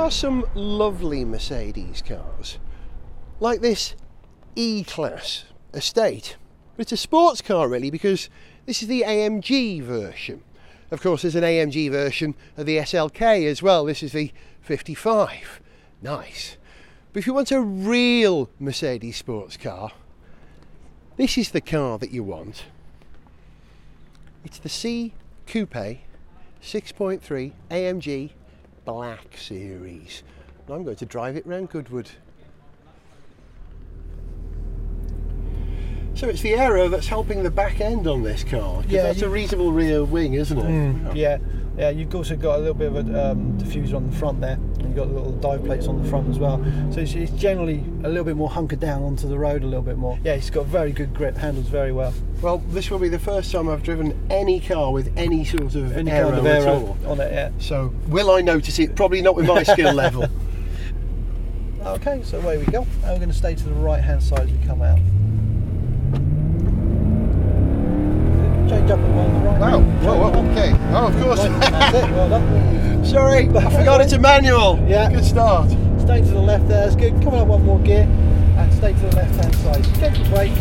are some lovely Mercedes cars, like this E Class Estate. But it's a sports car, really, because this is the AMG version. Of course, there's an AMG version of the SLK as well. This is the 55. Nice. But if you want a real Mercedes sports car, this is the car that you want. It's the C Coupe 6.3 AMG Black Series. And I'm going to drive it round Goodwood. So it's the aero that's helping the back end on this car. Yeah, that's a reasonable rear wing, isn't it? Yeah, yeah. You've also got a little bit of a um, diffuser on the front there, you've got little dive plates on the front as well. So it's, it's generally a little bit more hunkered down onto the road a little bit more. Yeah, it's got very good grip, handles very well. Well, this will be the first time I've driven any car with any sort of Any aero, kind of at all. on it, yeah. So will I notice it? Probably not with my skill level. Okay, so away we go. And we're going to stay to the right hand side as we come out. Change up and on the right. Wow. Whoa, whoa, okay. Oh, of course. That's it, well done. Sorry, I forgot it's a manual. Yeah. Good start. Stay to the left there, that's good. Coming up one more gear and stay to the left hand side. Gentle brakes,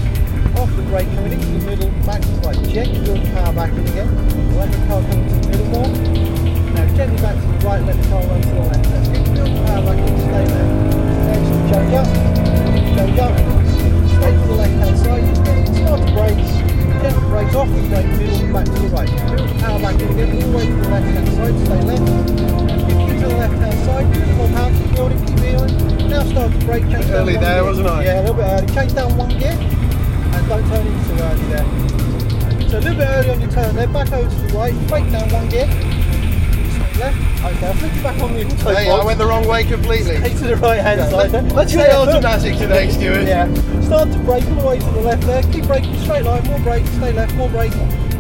off the brake, coming into the middle, back to the. Gently build the power back in again. Let the car come brake, back to the right. Power back in again, all the way to the left hand side. Stay left. Keep to the left hand side. Good more power, keep building, keep building. Now start the brake, change down Early one there, gear. wasn't I? Yeah, a little bit early. Change down one gear and don't turn in too early there. So a little bit early on your turn there, back over to the right, brake down one gear. Stay left. Okay, I'll flick you back on the auto Hey, I went the wrong way completely. Stay to the right hand Yeah, side. let- there. let's Stay stay left. automatic today, Stuart. Yeah. Start to brake all the way to the left there. Keep braking straight line, more brake, stay left, more brake.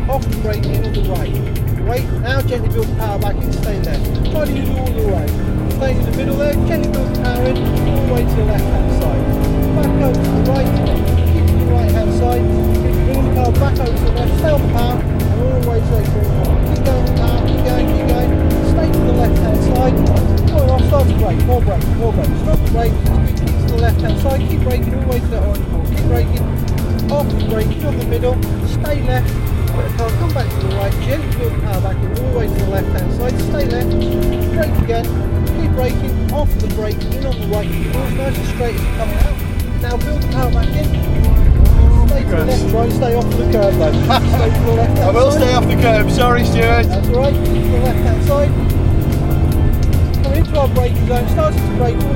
Off the brake, in on the right. Wait, now gently build power back in, stay there. Try to use all the way. Stay in the middle there, gently build power in, all the way to the left hand side. Back over to the right, keep to the right hand side. Keep building the power back over to the left, stay on the power, and all the way to the right. Keep going power, keep going, keep going. Stay to the left hand side. Going off, start to brake, more brake, more brake. Stop the brake, keep to the left hand side, keep braking all the way to that orange ball. Keep braking, off the brake, in the middle, stay left. Let the car come back to the right, gently build the power back all the way to the left hand side, stay left, brake again, keep braking, off the brake, in on the right, keep nice and straight as you're coming out. Now build the power back in, stay to the left, try and stay off the curb though. stay to the left I will side. stay off the curb. Sorry, Stuart. That's all right. To the left hand side. Coming into our braking zone, starting to brake all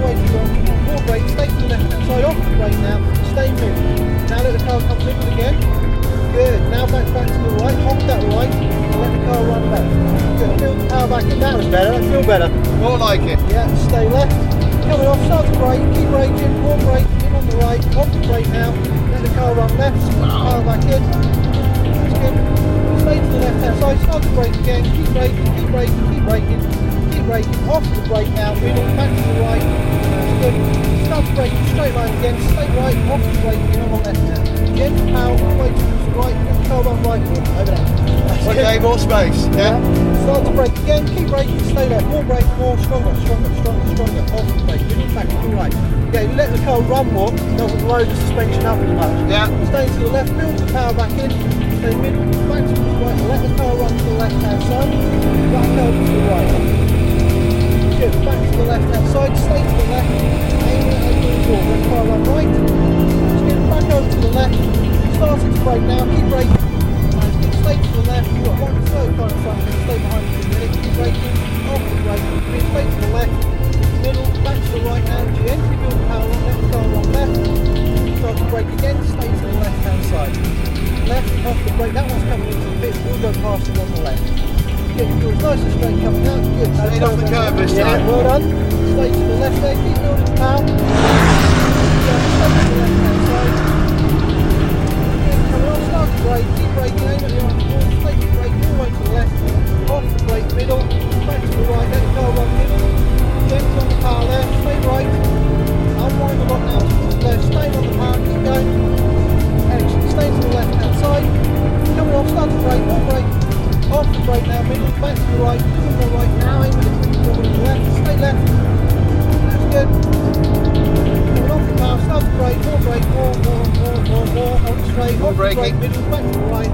feel better. More like it. Yeah, stay left. Coming off, start to brake, keep braking, more brake, in on the right, off the brake now. Let the car run left, the power back in. Good. Stay to the left hand side, start to brake again, keep braking, keep braking, keep braking, keep braking, off the brake now, middle, back to the right. Good. Start to brake, straight line again, stay right, off the brake, in on the left now. Again, power all the way to the right, let the car run right, over there. That's good. Okay, more space. Yeah. Start to brake again, keep braking, stay there. More brake, more, stronger, stronger, stronger, stronger. Off the brake, middle, back to the right. Yeah, you let the car run more, doesn't load the suspension up as much. Yeah. Stay to the left, build the power back in, stay middle, back to the right, let the car run to the left hand side, back over to the right. Good, back to the left hand side, stay to the left, aim it over the door, let the car run right. Just get back over to the left, starting to brake now, keep braking. To the left there, keep building power. The left hand side. Keep braking, way to the left, off the brake middle, back to the right, middle, back to the right, to the right now, aim at the left, Straight left. That's good. Coming off the path, start to brake, more brake, more, more, more, more, more, on straight, more off the brake, middle, back to the right.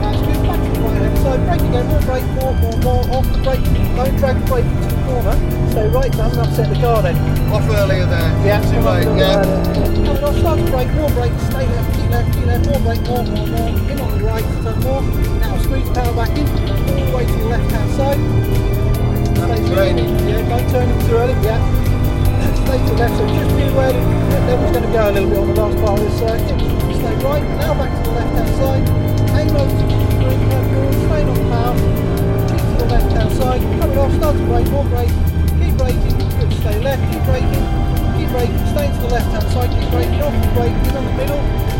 That's good, back to the right Left side, brake again, more brake, more, more, more, off the brake, don't drag the brake into the corner. Stay right, doesn't upset the car then. Off earlier there. Yeah, Too late. Yeah. Come on, off, start to brake, more brake, stay left, keep left, keep left, more brake, more, more, more. In on the right, turn more. Now squeeze the power back in, all the way to the left hand side. Stay It's raining. Yeah, don't turn it too early, yeah. Stay to the left, so just be aware that the level's going to go a little bit on the last part of this circuit. Stay right, now brake, in on the middle.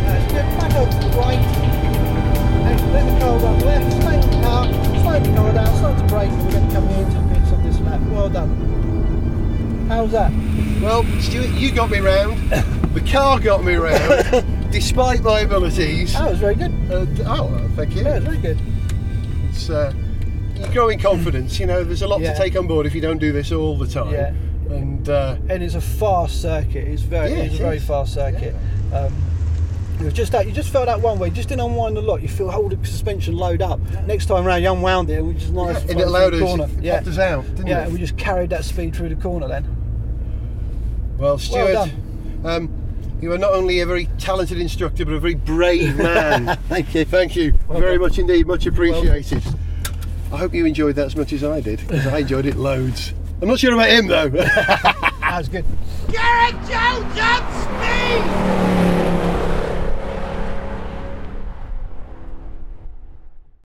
That's good, back over to the right. And let the car run left, stay on the power, slow the car down, start to brake, and we're going to come into the pits on this lap. Well done. How's that? Well, Stuart, you got me round. the car got me round, despite my abilities. That was very good. Uh, oh, thank you. Yeah, it was very good. It's, uh, you grow in confidence. You know, there's a lot Yeah. to take on board if you don't do this all the time. Yeah. And uh, And it's a fast circuit. It's very, Yeah, it's it a very fast circuit. Um, it was just that you just felt that one way, You just didn't unwind a lot. You feel hold the suspension load up. Next time round, you unwound it, which is nice. and fun it allowed the us, corner. it Yeah, us out, didn't yeah, we just carried that speed through the corner then. Well, Stuart, done. um, you are not only a very talented instructor, but a very brave man. Thank you. Thank you Well very done. much indeed. Much appreciated. I hope you enjoyed that as much as I did, because I enjoyed it loads. I'm not sure about him though. That was good. Gareth Jones on speed!